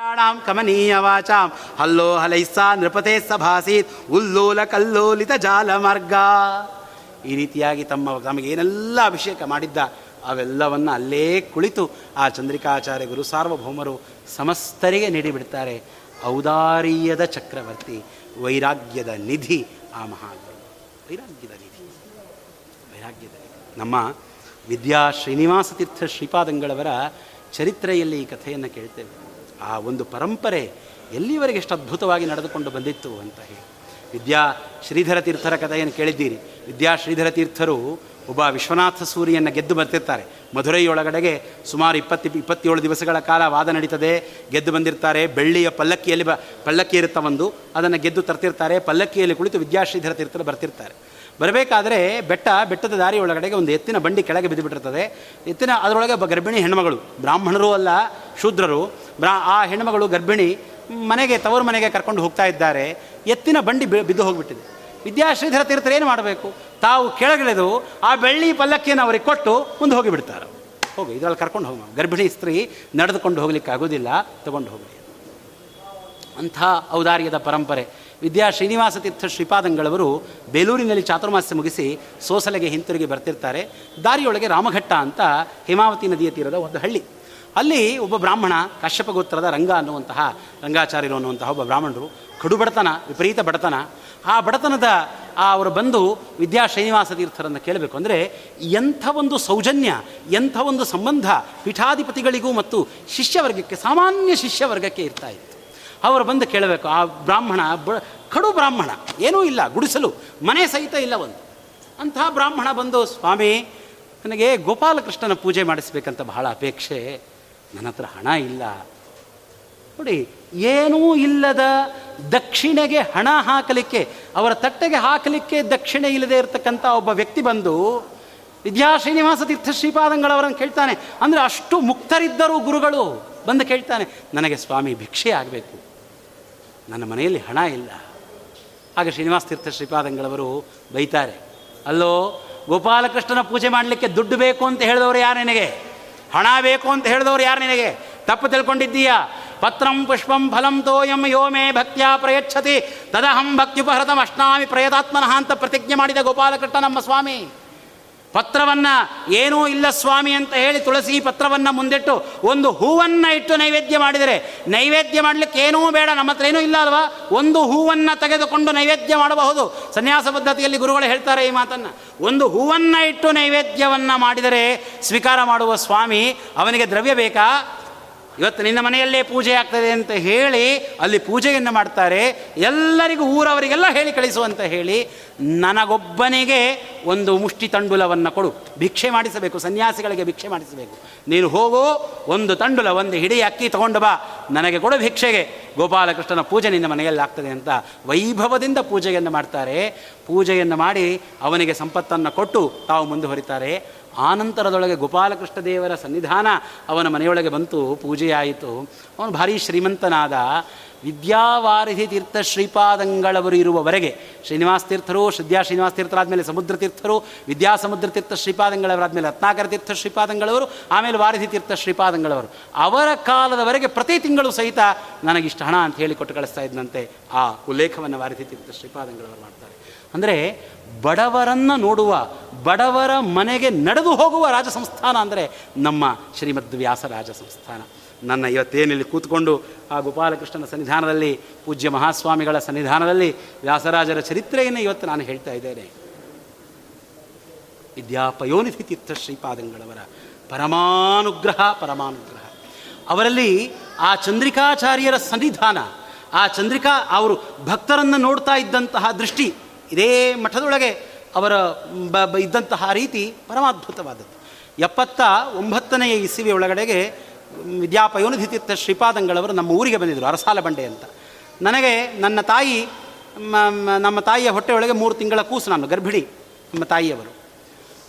ಾಂ ಕಮನೀಯ ವಾಚಾಂ hello ಹಲೈಸಾ ನೃಪತೆ ಸಭಾಸೀತ್. ಉಲ್ಲೋಲ ಕಲ್ಲೋಲಿತ ಜಾಲ ಮಾರ್ಗ ಈ ರೀತಿಯಾಗಿ ತಮ್ಮ ತಮಗೇನೆಲ್ಲ ಅಭಿಷೇಕ ಮಾಡಿದ್ದ ಅವೆಲ್ಲವನ್ನು ಅಲ್ಲೇ ಕುಳಿತು ಆ ಚಂದ್ರಿಕಾಚಾರ್ಯ ಗುರು ಸಾರ್ವಭೌಮರು ಸಮಸ್ತರಿಗೆ ನೀಡಿಬಿಡ್ತಾರೆ. ಔದಾರ್ಯದ ಚಕ್ರವರ್ತಿ, ವೈರಾಗ್ಯದ ನಿಧಿ ಆ ಮಹಾಗುರು. ವೈರಾಗ್ಯದ ನಿಧಿ. ವೈರಾಗ್ಯದ ನಿಧಿ. ನಮ್ಮ ವಿದ್ಯಾ ಶ್ರೀನಿವಾಸ ತೀರ್ಥ ಶ್ರೀಪಾದಂಗಳವರ ಚರಿತ್ರೆಯಲ್ಲಿ ಈ ಕಥೆಯನ್ನು ಕೇಳ್ತೇವೆ. ಆ ಒಂದು ಪರಂಪರೆ ಎಲ್ಲಿವರೆಗೆ ಎಷ್ಟು ಅದ್ಭುತವಾಗಿ ನಡೆದುಕೊಂಡು ಬಂದಿತ್ತು ಅಂತ ಹೇಳಿ. ವಿದ್ಯಾ ಶ್ರೀಧರ ತೀರ್ಥರ ಕಥೆಯನ್ನು ಕೇಳಿದ್ದೀರಿ. ವಿದ್ಯಾ ಶ್ರೀಧರ ತೀರ್ಥರು ಒಬ್ಬ ವಿಶ್ವನಾಥ ಸೂರಿಯನ್ನು ಗೆದ್ದು ಬರ್ತಿರ್ತಾರೆ. ಮಧುರೈಯೊಳಗಡೆಗೆ ಸುಮಾರು ಇಪ್ಪತ್ತು, ಇಪ್ಪತ್ತೇಳು ದಿವಸಗಳ ಕಾಲ ವಾದ ನಡೀತದೆ. ಗೆದ್ದು ಬಂದಿರ್ತಾರೆ. ಬೆಳ್ಳಿಯ ಪಲ್ಲಕ್ಕಿಯಲ್ಲಿ ಬ, ಪಲ್ಲಕ್ಕಿ ಇರುತ್ತ ಒಂದು, ಅದನ್ನು ಗೆದ್ದು ತರ್ತಿರ್ತಾರೆ. ಪಲ್ಲಕ್ಕಿಯಲ್ಲಿ ಕುಳಿತು ವಿದ್ಯಾಶ್ರೀಧರ ತೀರ್ಥರು ಬರ್ತಿರ್ತಾರೆ. ಬರಬೇಕಾದ್ರೆ ಬೆಟ್ಟ, ಬೆಟ್ಟದ ದಾರಿ ಒಳಗಡೆಗೆ ಒಂದು ಎತ್ತಿನ ಬಂಡಿ ಕೆಳಗೆ ಬಿದ್ದುಬಿಟ್ಟಿರ್ತದೆ. ಎತ್ತಿನ, ಅದರೊಳಗೆ ಗರ್ಭಿಣಿ ಹೆಣ್ಮಗಳು, ಬ್ರಾಹ್ಮಣರು ಅಲ್ಲ, ಶೂದ್ರರು. ಬ್ರಾ, ಆ ಹೆಣ್ಮಗಳು ಗರ್ಭಿಣಿ, ಮನೆಗೆ, ತವರು ಮನೆಗೆ ಕರ್ಕೊಂಡು ಹೋಗ್ತಾ ಇದ್ದಾರೆ. ಎತ್ತಿನ ಬಂಡಿ ಬಿದ್ದು ಹೋಗಿಬಿಟ್ಟಿದೆ. ವಿದ್ಯಾಶ್ರೀಧರ ತೀರ್ಥರು ಏನು ಮಾಡಬೇಕು? ತಾವು ಕೆಳಗಿಳಿದು ಆ ಬೆಳ್ಳಿ ಪಲ್ಲಕ್ಕಿಯನ್ನು ಅವರಿಗೆ ಕೊಟ್ಟು ಮುಂದೆ ಹೋಗಿಬಿಡ್ತಾರೆ. ಹೋಗಿ, ಇದರಲ್ಲಿ ಕರ್ಕೊಂಡು ಹೋಗ ಗರ್ಭಿಣಿ ಸ್ತ್ರೀ ನಡೆದುಕೊಂಡು ಹೋಗ್ಲಿಕ್ಕೆ ಆಗೋದಿಲ್ಲ, ತಗೊಂಡು ಹೋಗಲಿ ಅಂಥ ಔದಾರ್ಯದ ಪರಂಪರೆ. ವಿದ್ಯಾ ಶ್ರೀನಿವಾಸ ತೀರ್ಥ ಶ್ರೀಪಾದಂಗಳವರು ಬೇಲೂರಿನಲ್ಲಿ ಚಾತುರ್ಮಾಸ್ಯ ಮುಗಿಸಿ ಸೋಸಲೆಗೆ ಹಿಂತಿರುಗಿ ಬರ್ತಿರ್ತಾರೆ. ದಾರಿಯೊಳಗೆ ರಾಮಘಟ್ಟ ಅಂತ ಹೇಮಾವತಿ ನದಿಯ ತೀರದ ಒಂದು ಹಳ್ಳಿ. ಅಲ್ಲಿ ಒಬ್ಬ ಬ್ರಾಹ್ಮಣ ಕಶ್ಯಪ ಗೋತ್ರದ ರಂಗ ಅನ್ನುವಂತಹ ರಂಗಾಚಾರ್ಯರು ಅನ್ನುವಂತಹ ಒಬ್ಬ ಬ್ರಾಹ್ಮಣರು, ಕಡು ಬಡತನ, ವಿಪರೀತ ಬಡತನ. ಆ ಬಡತನದ ಆ ಅವರು ಬಂದು ವಿದ್ಯಾ ಶ್ರೀನಿವಾಸ ತೀರ್ಥರನ್ನು ಕೇಳಬೇಕು ಅಂದರೆ ಎಂಥ ಒಂದು ಸೌಜನ್ಯ, ಎಂಥ ಒಂದು ಸಂಬಂಧ ಪೀಠಾಧಿಪತಿಗಳಿಗೂ ಮತ್ತು ಶಿಷ್ಯವರ್ಗಕ್ಕೆ, ಸಾಮಾನ್ಯ ಶಿಷ್ಯವರ್ಗಕ್ಕೆ ಇರ್ತಾ ಇತ್ತು. ಅವರು ಬಂದು ಕೇಳಬೇಕು, ಆ ಬ್ರಾಹ್ಮಣ ಬ, ಕಡು ಬ್ರಾಹ್ಮಣ, ಏನೂ ಇಲ್ಲ, ಗುಡಿಸಲು, ಮನೆ ಸಹಿತ ಇಲ್ಲ ಒಂದು. ಅಂತಹ ಬ್ರಾಹ್ಮಣ ಬಂದು, ಸ್ವಾಮಿ, ನನಗೆ ಗೋಪಾಲಕೃಷ್ಣನ ಪೂಜೆ ಮಾಡಿಸ್ಬೇಕಂತ ಬಹಳ ಅಪೇಕ್ಷೆ. ನನ್ನ ಹತ್ರ ಹಣ ಇಲ್ಲ. ನೋಡಿ, ಏನೂ ಇಲ್ಲದ ದಕ್ಷಿಣೆಗೆ ಹಣ ಹಾಕಲಿಕ್ಕೆ, ಅವರ ತಟ್ಟೆಗೆ ಹಾಕಲಿಕ್ಕೆ ದಕ್ಷಿಣೆ ಇಲ್ಲದೆ ಇರತಕ್ಕಂಥ ಒಬ್ಬ ವ್ಯಕ್ತಿ ಬಂದು ವಿದ್ಯಾ ಶ್ರೀನಿವಾಸ ತೀರ್ಥ ಶ್ರೀಪಾದಂಗಳವರನ್ನು ಕೇಳ್ತಾನೆ. ಅಂದರೆ ಅಷ್ಟು ಮುಕ್ತರಿದ್ದರು ಗುರುಗಳು ಬಂದು ಕೇಳ್ತಾನೆ, ನನಗೆ ಸ್ವಾಮಿ ಭಿಕ್ಷೆ ಆಗಬೇಕು. ನನ್ನ ಮನೆಯಲ್ಲಿ ಹಣ ಇಲ್ಲ. ಆಗ ಶ್ರೀನಿವಾಸ ತೀರ್ಥ ಶ್ರೀಪಾದಂಗಳವರು ಬೈತಾರೆ. ಅಲ್ಲೋ, ಗೋಪಾಲಕೃಷ್ಣನ ಪೂಜೆ ಮಾಡಲಿಕ್ಕೆ ದುಡ್ಡು ಬೇಕು ಅಂತ ಹೇಳಿದವರು ಯಾರು ನಿನಗೆ? ಹಣ ಬೇಕು ಅಂತ ಹೇಳಿದವರು ಯಾರು ನಿನಗೆ? ತಪ್ಪು ತಿಳ್ಕೊಂಡಿದ್ದೀಯಾ? ಪತ್ರಂ ಪುಷ್ಪಂ ಫಲಂ ತೋಯಂ ಯೋ ಮೇ ಭಕ್ತ್ಯಾ ಪ್ರಯಚ್ಛತಿ. ತದಹಂ ಭಕ್ತ್ಯುಪಹೃತಂ ಅಷ್ಟಾಮಿ ಪ್ರಯತಾತ್ಮನಃ ಅಂತ ಪ್ರತಿಜ್ಞೆ ಮಾಡಿದ ಗೋಪಾಲಕೃಷ್ಣ ನಮ್ಮ ಸ್ವಾಮಿ. ಪತ್ರವನ್ನು ಏನೂ ಇಲ್ಲ ಸ್ವಾಮಿ ಅಂತ ಹೇಳಿ ತುಳಸಿ ಪತ್ರವನ್ನು ಮುಂದಿಟ್ಟು ಒಂದು ಹೂವನ್ನು ಇಟ್ಟು ನೈವೇದ್ಯ ಮಾಡಿದರೆ ನೈವೇದ್ಯ ಮಾಡಲಿಕ್ಕೆ ಏನೂ ಬೇಡ, ನಮ್ಮ ಹತ್ರ ಏನೂ ಇಲ್ಲ ಅಲ್ವಾ? ಒಂದು ಹೂವನ್ನು ತೆಗೆದುಕೊಂಡು ನೈವೇದ್ಯ ಮಾಡಬಹುದು. ಸನ್ಯಾಸ ಪದ್ಧತಿಯಲ್ಲಿ ಗುರುಗಳು ಹೇಳ್ತಾರೆ ಈ ಮಾತನ್ನು. ಒಂದು ಹೂವನ್ನು ಇಟ್ಟು ನೈವೇದ್ಯವನ್ನು ಮಾಡಿದರೆ ಸ್ವೀಕಾರ ಮಾಡುವ ಸ್ವಾಮಿ ಅವನಿಗೆ ದ್ರವ್ಯ ಬೇಕಾ? ಇವತ್ತು ನಿನ್ನ ಮನೆಯಲ್ಲೇ ಪೂಜೆ ಆಗ್ತದೆ ಅಂತ ಹೇಳಿ ಅಲ್ಲಿ ಪೂಜೆಯನ್ನು ಮಾಡ್ತಾರೆ. ಎಲ್ಲರಿಗೂ ಊರವರಿಗೆಲ್ಲ ಹೇಳಿ ಕಳಿಸು ಅಂತ ಹೇಳಿ ನನಗೊಬ್ಬನಿಗೆ ಒಂದು ಮುಷ್ಟಿ ತಂಡುಲವನ್ನು ಕೊಡು. ಭಿಕ್ಷೆ ಮಾಡಿಸಬೇಕು, ಸನ್ಯಾಸಿಗಳಿಗೆ ಭಿಕ್ಷೆ ಮಾಡಿಸಬೇಕು. ನೀನು ಹೋಗು ಒಂದು ತಂಡುಲ, ಒಂದು ಹಿಡಿ ಅಕ್ಕಿ ತಗೊಂಡು ಬಾ. ನನಗೆ ಕೊಡು ಭಿಕ್ಷೆಗೆ. ಗೋಪಾಲಕೃಷ್ಣನ ಪೂಜೆ ನಿನ್ನ ಮನೆಯಲ್ಲಿ ಆಗ್ತದೆ ಅಂತ ವೈಭವದಿಂದ ಪೂಜೆಯನ್ನು ಮಾಡ್ತಾರೆ. ಪೂಜೆಯನ್ನು ಮಾಡಿ ಅವನಿಗೆ ಸಂಪತ್ತನ್ನು ಕೊಟ್ಟು ತಾವು ಮುಂದುವರಿತಾರೆ. ಆನಂತರದೊಳಗೆ ಗೋಪಾಲಕೃಷ್ಣ ದೇವರ ಸನ್ನಿಧಾನ ಅವನ ಮನೆಯೊಳಗೆ ಬಂತು, ಪೂಜೆಯಾಯಿತು. ಅವನು ಭಾರಿ ಶ್ರೀಮಂತನಾದ ವಿದ್ಯಾವಾರಿಧಿ ತೀರ್ಥ ಶ್ರೀಪಾದಂಗಳವರು ಇರುವವರೆಗೆ, ಶ್ರೀನಿವಾಸ ತೀರ್ಥರು, ಶ್ರದ್ಧಾ ಶ್ರೀನಿವಾಸ ತೀರ್ಥರಾದಮೇಲೆ ಸಮುದ್ರ ತೀರ್ಥರು, ವಿದ್ಯಾಸಮುದ್ರ ತೀರ್ಥ ಶ್ರೀಪಾದಂಗಳವರಾದಮೇಲೆ ರತ್ನಾಕರ ತೀರ್ಥ ಶ್ರೀಪಾದಂಗಳವರು, ಆಮೇಲೆ ವಾರಿಧಿ ತೀರ್ಥ ಶ್ರೀಪಾದಂಗಳವರು. ಅವರ ಕಾಲದವರೆಗೆ ಪ್ರತಿ ತಿಂಗಳು ಸಹಿತ ನನಗಿಷ್ಟು ಹಣ ಅಂತ ಹೇಳಿ ಕೊಟ್ಟು ಕಳಿಸ್ತಾ ಇದ್ದಂತೆ ಆ ಉಲ್ಲೇಖವನ್ನು ವಾರಿಧಿ ತೀರ್ಥ ಶ್ರೀಪಾದಂಗಳವರು ಮಾಡ್ತಾರೆ. ಅಂದರೆ ಬಡವರನ್ನು ನೋಡುವ, ಬಡವರ ಮನೆಗೆ ನಡೆದು ಹೋಗುವ ರಾಜ ಸಂಸ್ಥಾನ ಅಂದರೆ ನಮ್ಮ ಶ್ರೀಮದ್ ವ್ಯಾಸ ರಾಜ ಸಂಸ್ಥಾನ ನನ್ನ ಇವತ್ತೇನಿಲ್ಲಿ ಕೂತ್ಕೊಂಡು ಆ ಗೋಪಾಲಕೃಷ್ಣನ ಸನ್ನಿಧಾನದಲ್ಲಿ, ಪೂಜ್ಯ ಮಹಾಸ್ವಾಮಿಗಳ ಸನ್ನಿಧಾನದಲ್ಲಿ ವ್ಯಾಸರಾಜರ ಚರಿತ್ರೆಯನ್ನು ಇವತ್ತು ನಾನು ಹೇಳ್ತಾ ಇದ್ದೇನೆ. ವಿದ್ಯಾಪಯೋನಿಧಿ ತೀರ್ಥ ಶ್ರೀಪಾದಂಗಳವರ ಪರಮಾನುಗ್ರಹ ಪರಮಾನುಗ್ರಹ. ಅವರಲ್ಲಿ ಆ ಚಂದ್ರಿಕಾಚಾರ್ಯರ ಸನ್ನಿಧಾನ, ಆ ಚಂದ್ರಿಕಾ ಅವರು ಭಕ್ತರನ್ನು ನೋಡ್ತಾ ಇದ್ದಂತಹ ದೃಷ್ಟಿ ಇದೇ ಮಠದೊಳಗೆ ಅವರ ಬ, ಬ- ಇದ್ದಂತಹ ರೀತಿ ಪರಮಾದ್ಭುತವಾದದ್ದು. ಎಪ್ಪತ್ತ ಒಂಬತ್ತನೆಯ ಇಸವಿ ಒಳಗಡೆಗೆ ವಿದ್ಯಾಪಯೋನಿಧಿ ತೀರ್ಥ ಶ್ರೀಪಾದಂಗಳವರು ನಮ್ಮ ಊರಿಗೆ ಬಂದಿದ್ದರು, ಅರಸಾಲ ಬಂಡೆ ಅಂತ. ನನಗೆ ನನ್ನ ತಾಯಿ ನಮ್ಮ ತಾಯಿಯ ಹೊಟ್ಟೆಯೊಳಗೆ ಮೂರು ತಿಂಗಳ ಕೂಸು ನಾನು, ಗರ್ಭಿಣಿ ನಮ್ಮ ತಾಯಿಯವರು.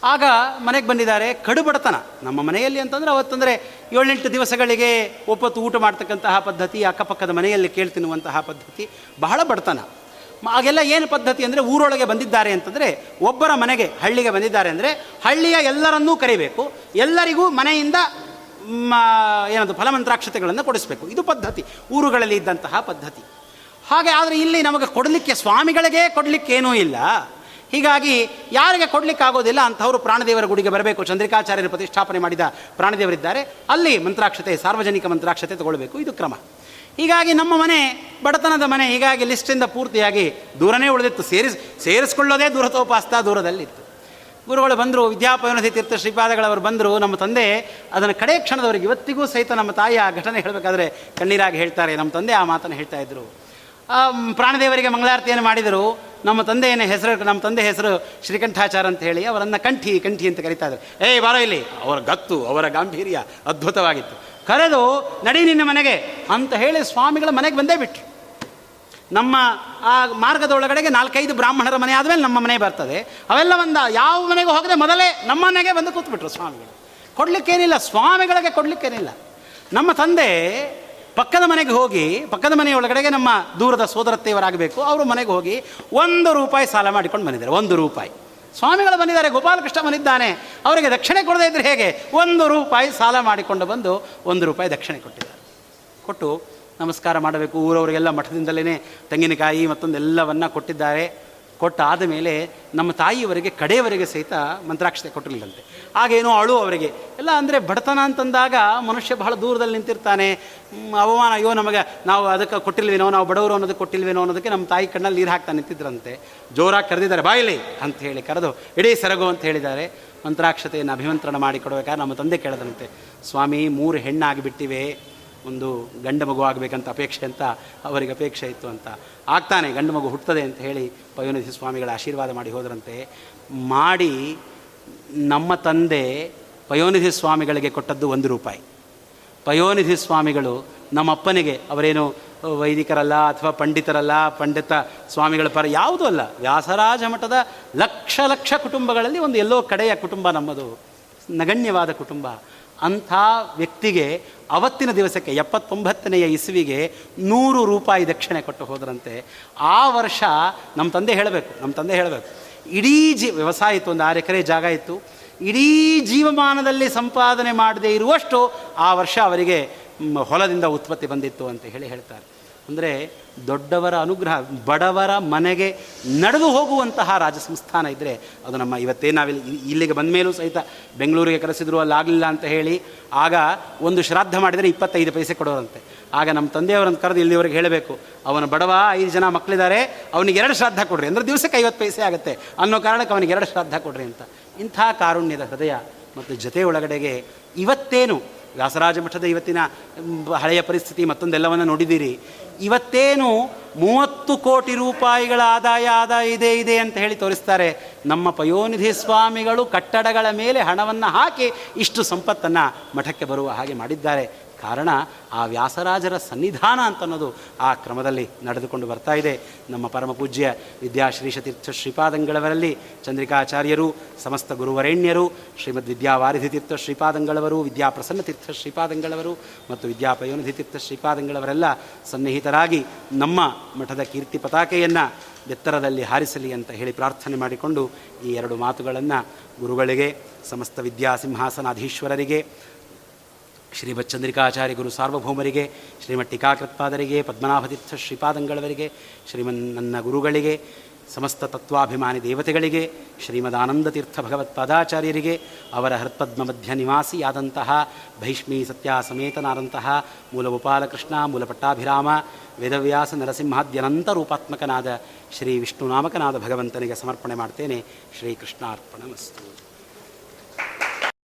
ಆಗ ಮನೆಗೆ ಬಂದಿದ್ದಾರೆ, ಕಡುಬಡತನ. ನಮ್ಮ ಮನೆಯಲ್ಲಿ ಅಂತಂದರೆ ಅವತ್ತಂದರೆ ಏಳೆಂಟು ದಿವಸಗಳಿಗೆ ಒಪ್ಪತ್ತು ಊಟ ಮಾಡ್ತಕ್ಕಂತಹ ಪದ್ಧತಿ, ಅಕ್ಕಪಕ್ಕದ ಮನೆಯಲ್ಲಿ ಕೇಳ್ತಿನ್ನುವಂತಹ ಪದ್ಧತಿ, ಬಹಳ ಬಡತನ. ಆಗೆಲ್ಲ ಏನು ಪದ್ಧತಿ ಅಂದರೆ ಊರೊಳಗೆ ಬಂದಿದ್ದಾರೆ ಅಂತಂದರೆ ಒಬ್ಬರ ಮನೆಗೆ, ಹಳ್ಳಿಗೆ ಬಂದಿದ್ದಾರೆ ಅಂದರೆ ಹಳ್ಳಿಯ ಎಲ್ಲರನ್ನೂ ಕರಿಬೇಕು, ಎಲ್ಲರಿಗೂ ಮನೆಯಿಂದ ಏನದು ಫಲಮಂತ್ರಾಕ್ಷತೆಗಳನ್ನು ಕೊಡಿಸಬೇಕು. ಇದು ಪದ್ಧತಿ, ಊರುಗಳಲ್ಲಿ ಇದ್ದಂತಹ ಪದ್ಧತಿ. ಹಾಗೆ ಆದರೆ ಇಲ್ಲಿ ನಮಗೆ ಕೊಡಲಿಕ್ಕೆ ಸ್ವಾಮಿಗಳಿಗೆ ಕೊಡಲಿಕ್ಕೇನೂ ಇಲ್ಲ. ಹೀಗಾಗಿ ಯಾರಿಗೆ ಕೊಡಲಿಕ್ಕೆ ಆಗೋದಿಲ್ಲ ಅಂಥವರು ಪ್ರಾಣದೇವರ ಗುಡಿಗೆ ಬರಬೇಕು. ಚಂದ್ರಿಕಾಚಾರ್ಯರು ಪ್ರತಿಷ್ಠಾಪನೆ ಮಾಡಿದ ಪ್ರಾಣದೇವರಿದ್ದಾರೆ. ಅಲ್ಲಿ ಮಂತ್ರಾಕ್ಷತೆ, ಸಾರ್ವಜನಿಕ ಮಂತ್ರಾಕ್ಷತೆ ತಗೊಳ್ಬೇಕು. ಇದು ಕ್ರಮ. ಹೀಗಾಗಿ ನಮ್ಮ ಮನೆ ಬಡತನದ ಮನೆ ಹೀಗಾಗಿ ಲಿಸ್ಟಿಂದ ಪೂರ್ತಿಯಾಗಿ ದೂರನೇ ಉಳಿದಿತ್ತು. ಸೇರಿಸ್ ಸೇರಿಸ್ಕೊಳ್ಳೋದೇ ದೂರತೋಪಾಸ್ತ ದೂರದಲ್ಲಿತ್ತು. ಗುರುಗಳು ಬಂದರು ವಿದ್ಯಾಪಯೋನಧಿ ತೀರ್ಥ ಶ್ರೀಪಾದಗಳವರು ಬಂದರು ನಮ್ಮ ತಂದೆ ಅದನ್ನು ಕಡೆ ಕ್ಷಣದವರಿಗೆ ಇವತ್ತಿಗೂ ಸಹಿತ ನಮ್ಮ ತಾಯಿ ಆ ಘಟನೆ ಹೇಳಬೇಕಾದ್ರೆ ಕಣ್ಣೀರಾಗಿ ಹೇಳ್ತಾರೆ. ನಮ್ಮ ತಂದೆ ಆ ಮಾತನ್ನು ಹೇಳ್ತಾ ಇದ್ರು. ಆ, ಪ್ರಾಣದೇವರಿಗೆ ಮಂಗಳಾರತಿಯನ್ನು ಮಾಡಿದರು. ನಮ್ಮ ತಂದೆಯನ್ನು ಹೆಸರು ನಮ್ಮ ತಂದೆ ಹೆಸರು ಶ್ರೀಕಂಠಾಚಾರ ಅಂತ ಹೇಳಿ ಅವರನ್ನು ಕಂಠಿ ಕಂಠಿ ಅಂತ ಕರೀತಾ ಇದ್ದಾರೆ ಏಯ್ ಬಾರೋ ಇಲ್ಲಿ. ಅವರ ಗತ್ತು ಅವರ ಗಾಂಭೀರ್ಯ ಅದ್ಭುತವಾಗಿತ್ತು. ಕರೆದು ನಡಿ ನಿನ್ನ ಮನೆಗೆ ಅಂತ ಹೇಳಿ ಸ್ವಾಮಿಗಳ ಮನೆಗೆ ಬಂದೇ ಬಿಟ್ರು. ನಮ್ಮ ಆ ಮಾರ್ಗದ ಒಳಗಡೆಗೆ ನಾಲ್ಕೈದು ಬ್ರಾಹ್ಮಣರ ಮನೆ ಆದಮೇಲೆ ನಮ್ಮ ಮನೆ ಬರ್ತದೆ. ಅವೆಲ್ಲ ಬಂದ ಯಾವ ಮನೆಗೆ ಹೋಗದೆ ಮೊದಲೇ ನಮ್ಮ ಮನೆಗೆ ಬಂದು ಕೂತ್ಬಿಟ್ರು ಸ್ವಾಮಿಗಳು. ಕೊಡ್ಲಿಕ್ಕೇನಿಲ್ಲ, ಸ್ವಾಮಿಗಳಿಗೆ ಕೊಡಲಿಕ್ಕೇನಿಲ್ಲ. ನಮ್ಮ ತಂದೆ ಪಕ್ಕದ ಮನೆಗೆ ಹೋಗಿ, ಪಕ್ಕದ ಮನೆಯ ಒಳಗಡೆಗೆ ನಮ್ಮ ದೂರದ ಸೋದರತ್ತೆಯವರಾಗಬೇಕು, ಅವರು ಮನೆಗೆ ಹೋಗಿ ಒಂದು ರೂಪಾಯಿ ಸಾಲ ಮಾಡಿಕೊಂಡು ಬಂದಿದ್ದಾರೆ, ಒಂದು ರೂಪಾಯಿ. ಸ್ವಾಮಿಗಳು ಬಂದಿದ್ದಾರೆ, ಗೋಪಾಲಕೃಷ್ಣ ಬಂದಿದ್ದಾನೆ. ಅವರಿಗೆ ದಕ್ಷಿಣೆ ಕೊಡದೇ ಇದ್ದರೆ ಹೇಗೆ? ಒಂದು ರೂಪಾಯಿ ಸಾಲ ಮಾಡಿಕೊಂಡು ಬಂದು ಒಂದು ರೂಪಾಯಿ ದಕ್ಷಿಣೆ ಕೊಟ್ಟಿದ್ದಾರೆ. ಕೊಟ್ಟು ನಮಸ್ಕಾರ ಮಾಡಬೇಕು. ಊರವರಿಗೆಲ್ಲ ಮಠದಿಂದಲೇ ತೆಂಗಿನಕಾಯಿ ಮತ್ತೊಂದೆಲ್ಲವನ್ನ ಕೊಟ್ಟಿದ್ದಾರೆ. ಕೊಟ್ಟಾದ ಮೇಲೆ ನಮ್ಮ ತಾಯಿಯವರೆಗೆ, ಕಡೆಯವರೆಗೆ ಸಹಿತ ಮಂತ್ರಾಕ್ಷತೆ ಕೊಟ್ಟಿರಲಿಲ್ಲಂತೆ. ಆಗೇನೋ ಅಳು ಅವರಿಗೆ. ಎಲ್ಲ ಅಂದರೆ ಬಡತನ ಅಂತಂದಾಗ ಮನುಷ್ಯ ಬಹಳ ದೂರದಲ್ಲಿ ನಿಂತಿರ್ತಾನೆ. ಅವಮಾನ, ಅಯ್ಯೋ, ನಮಗೆ ನಾವು ಅದಕ್ಕೆ ಕೊಟ್ಟಿಲ್ವೇನೋ, ನಾವು ಬಡವರು ಅನ್ನೋದಕ್ಕೆ ಕೊಟ್ಟಿಲ್ವೇನೋ ಅನ್ನೋದಕ್ಕೆ ನಮ್ಮ ತಾಯಿ ಕಣ್ಣಲ್ಲಿ ನೀರು ಹಾಕ್ತಾ ನಿಂತಿದ್ರಂತೆ. ಜೋರಾಗಿ ಕರೆದಿದ್ದಾರೆ, ಬಾಯಿಲಿ ಅಂತ ಹೇಳಿ ಕರೆದು, ಇಡೀ ಸರಗು ಅಂತ ಹೇಳಿದ್ದಾರೆ. ಮಂತ್ರಾಕ್ಷತೆಯನ್ನು ಅಭಿಮಂತ್ರಣ ಮಾಡಿ ಕೊಡಬೇಕಾದ್ರೆ ನಮ್ಮ ತಂದೆ ಕೇಳದಂತೆ. ಸ್ವಾಮಿ, ಮೂರು ಹೆಣ್ಣಾಗಿಬಿಟ್ಟಿವೆ. ಒಂದು ಗಂಡು ಮಗು ಆಗಬೇಕಂತ ಅಪೇಕ್ಷೆ ಅಂತ ಅವರಿಗೆ ಅಪೇಕ್ಷೆ ಇತ್ತು ಅಂತ. ಆಗ್ತಾನೆ, ಗಂಡು ಮಗು ಹುಟ್ಟುತ್ತದೆ ಅಂತ ಹೇಳಿ ಪಯೋನಿಧಿ ಸ್ವಾಮಿಗಳ ಆಶೀರ್ವಾದ ಮಾಡಿ ಹೋದರಂತೆ. ಮಾಡಿ ನಮ್ಮ ತಂದೆ ಪಯೋನಿಧಿ ಸ್ವಾಮಿಗಳಿಗೆ ಕೊಟ್ಟದ್ದು ಒಂದು ರೂಪಾಯಿ. ಪಯೋನಿಧಿ ಸ್ವಾಮಿಗಳು ನಮ್ಮ ಅಪ್ಪನಿಗೆ ಅವರೇನು ವೈದಿಕರಲ್ಲ ಅಥವಾ ಪಂಡಿತರಲ್ಲ, ಪಂಡಿತ ಸ್ವಾಮಿಗಳ ಪರ ಯಾವುದೂ ಅಲ್ಲ. ವ್ಯಾಸರಾಜ ಮಠದ ಲಕ್ಷ ಲಕ್ಷ ಕುಟುಂಬಗಳಲ್ಲಿ ಒಂದು ಎಲ್ಲೋ ಕಡೆಯ ಕುಟುಂಬ ನಮ್ಮದು. ನಗಣ್ಯವಾದ ಕುಟುಂಬ. ಅಂಥ ವ್ಯಕ್ತಿಗೆ ಅವತ್ತಿನ ದಿವಸಕ್ಕೆ, ಎಪ್ಪತ್ತೊಂಬತ್ತನೆಯ ಇಸುವಿಗೆ ನೂರು ರೂಪಾಯಿ ದಕ್ಷಿಣೆ ಕೊಟ್ಟು ಹೋದ್ರಂತೆ. ಆ ವರ್ಷ ನಮ್ಮ ತಂದೆ ಹೇಳಬೇಕು, ನಮ್ಮ ತಂದೆ ಹೇಳಬೇಕು. ಇಡೀ ಜಿ, ವ್ಯವಸಾಯ ಇತ್ತು, ಒಂದು ಆರು ಎಕರೆ ಜಾಗ ಇತ್ತು. ಇಡೀ ಜೀವಮಾನದಲ್ಲಿ ಸಂಪಾದನೆ ಮಾಡದೇ ಇರುವಷ್ಟು ಆ ವರ್ಷ ಅವರಿಗೆ ಹೊಲದಿಂದ ಉತ್ಪತ್ತಿ ಬಂದಿತ್ತು ಅಂತ ಹೇಳಿ ಹೇಳ್ತಾರೆ. ಅಂದರೆ ದೊಡ್ಡವರ ಅನುಗ್ರಹ, ಬಡವರ ಮನೆಗೆ ನಡೆದು ಹೋಗುವಂತಹ ರಾಜ ಸಂಸ್ಥಾನ ಇದ್ದರೆ ಅದು ನಮ್ಮ ಇವತ್ತೇ ನಾವಿಲ್ಲಿ ಇಲ್ಲಿಗೆ ಬಂದ ಮೇಲೂ ಸಹಿತ ಬೆಂಗಳೂರಿಗೆ ಕರೆಸಿದ್ರು ಅಲ್ಲಾಗಲಿಲ್ಲ ಅಂತ ಹೇಳಿ, ಆಗ ಒಂದು ಶ್ರಾದ್ದ ಮಾಡಿದರೆ ಇಪ್ಪತ್ತೈದು ಪೈಸೆ ಕೊಡೋರಂತೆ. ಆಗ ನಮ್ಮ ತಂದೆಯವರನ್ನು ಕರೆದು ಇಲ್ಲಿವರೆಗೆ ಹೇಳಬೇಕು, ಅವನ ಬಡವ ಐದು ಜನ ಮಕ್ಕಳಿದ್ದಾರೆ, ಅವನಿಗೆ ಎರಡು ಶ್ರಾದ್ದ ಕೊಡ್ರಿ. ಅಂದರೆ ದಿವಸಕ್ಕೆ ಐವತ್ತು ಪೈಸೆ ಆಗುತ್ತೆ. ಅನ್ನೋ ಕಾರಣಕ್ಕೆ ಅವನಿಗೆ ಎರಡು ಶ್ರಾದ್ದ ಕೊಡ್ರಿ ಅಂತ. ಇಂಥ ಕಾರುಣ್ಯದ ಹೃದಯ ಮತ್ತು ಜೊತೆ ಒಳಗಡೆಗೆ ಇವತ್ತೇನು ವ್ಯಾಸರಾಜ ಮಠದ ಇವತ್ತಿನ ಹಳೆಯ ಪರಿಸ್ಥಿತಿ ಮತ್ತೊಂದೆಲ್ಲವನ್ನು ನೋಡಿದ್ದೀರಿ. ಇವತ್ತೇನು ಮೂವತ್ತು ಕೋಟಿ ರೂಪಾಯಿಗಳ ಆದಾಯ ಆದಾಯ ಇದೆ ಇದೆ ಅಂತ ಹೇಳಿ ತೋರಿಸ್ತಾರೆ. ನಮ್ಮ ಪಯೋನಿಧಿ ಸ್ವಾಮಿಗಳು ಕಟ್ಟಡಗಳ ಮೇಲೆ ಹಣವನ್ನು ಹಾಕಿ ಇಷ್ಟು ಸಂಪತ್ತನ್ನು ಮಠಕ್ಕೆ ಬರುವ ಹಾಗೆ ಮಾಡಿದ್ದಾರೆ. ಕಾರಣ ಆ ವ್ಯಾಸರಾಜರ ಸನ್ನಿಧಾನ ಅಂತ ಅನ್ನೋದು ಆ ಕ್ರಮದಲ್ಲಿ ನಡೆದುಕೊಂಡು ಬರ್ತಾ ಇದೆ. ನಮ್ಮ ಪರಮ ಪೂಜ್ಯ ವಿದ್ಯಾಶ್ರೀಷತೀರ್ಥ ಶ್ರೀಪಾದಂಗಳವರಲ್ಲಿ ಚಂದ್ರಿಕಾಚಾರ್ಯರು, ಸಮಸ್ತ ಗುರುವರೇಣ್ಯರು, ಶ್ರೀಮದ್ ತೀರ್ಥ ಶ್ರೀಪಾದಂಗಳವರು, ವಿದ್ಯಾಪ್ರಸನ್ನ ತೀರ್ಥ ಶ್ರೀಪಾದಂಗಳವರು ಮತ್ತು ವಿದ್ಯಾಪಯೋನಿಧಿ ತೀರ್ಥ ಶ್ರೀಪಾದಂಗಳವರೆಲ್ಲ ಸನ್ನಿಹಿತರಾಗಿ ನಮ್ಮ ಮಠದ ಕೀರ್ತಿ ಪತಾಕೆಯನ್ನು ಎತ್ತರದಲ್ಲಿ ಹಾರಿಸಲಿ ಅಂತ ಹೇಳಿ ಪ್ರಾರ್ಥನೆ ಮಾಡಿಕೊಂಡು ಈ ಎರಡು ಮಾತುಗಳನ್ನು ಗುರುಗಳಿಗೆ, ಸಮಸ್ತ ವಿದ್ಯಾಸಿಂಹಾಸನಾಧೀಶ್ವರರಿಗೆ ಶ್ರೀಮತ್ ಬಚ್ಚಂದ್ರಿಕಾಚಾರ್ಯ ಗುರು ಸಾರ್ವಭೌಮರಿಗೆ ಶ್ರೀಮತ್ ಟೀಕಾಕೃತ್ಪಾದರಿಗೆ, ಪದ್ಮನಾಭತೀರ್ಥ ಶ್ರೀಪಾದಂಗಳವರಿಗೆ, ಶ್ರೀಮನ್ ನನ್ನ ಗುರುಗಳಿಗೆ, ಸಮಸ್ತ ತತ್ವಾಭಿಮಾನಿ ದೇವತೆಗಳಿಗೆ, ಶ್ರೀಮದ್ ಆನಂದತೀರ್ಥ ಭಗವತ್ಪಾದಾಚಾರ್ಯರಿಗೆ ಅವರ ಹೃತ್ಪದ್ಮ ಮಧ್ಯ ನಿವಾಸಿಯಾದಂತಹ ಭೈಷ್ಮಿ ಸತ್ಯ ಸಮೇತನಾದಂತಹ ಮೂಲ ಗೋಪಾಲಕೃಷ್ಣ ಮೂಲ ಪಟ್ಟಾಭಿರಾಮ ವೇದವ್ಯಾಸ ನರಸಿಂಹಾದ್ಯನಂತ ರೂಪಾತ್ಮಕನಾದ ಶ್ರೀ ವಿಷ್ಣುನಾಮಕನಾದ ಭಗವಂತನಿಗೆ ಸಮರ್ಪಣೆ ಮಾಡ್ತೇನೆ. ಶ್ರೀಕೃಷ್ಣಾರ್ಪಣಮಸ್ತು.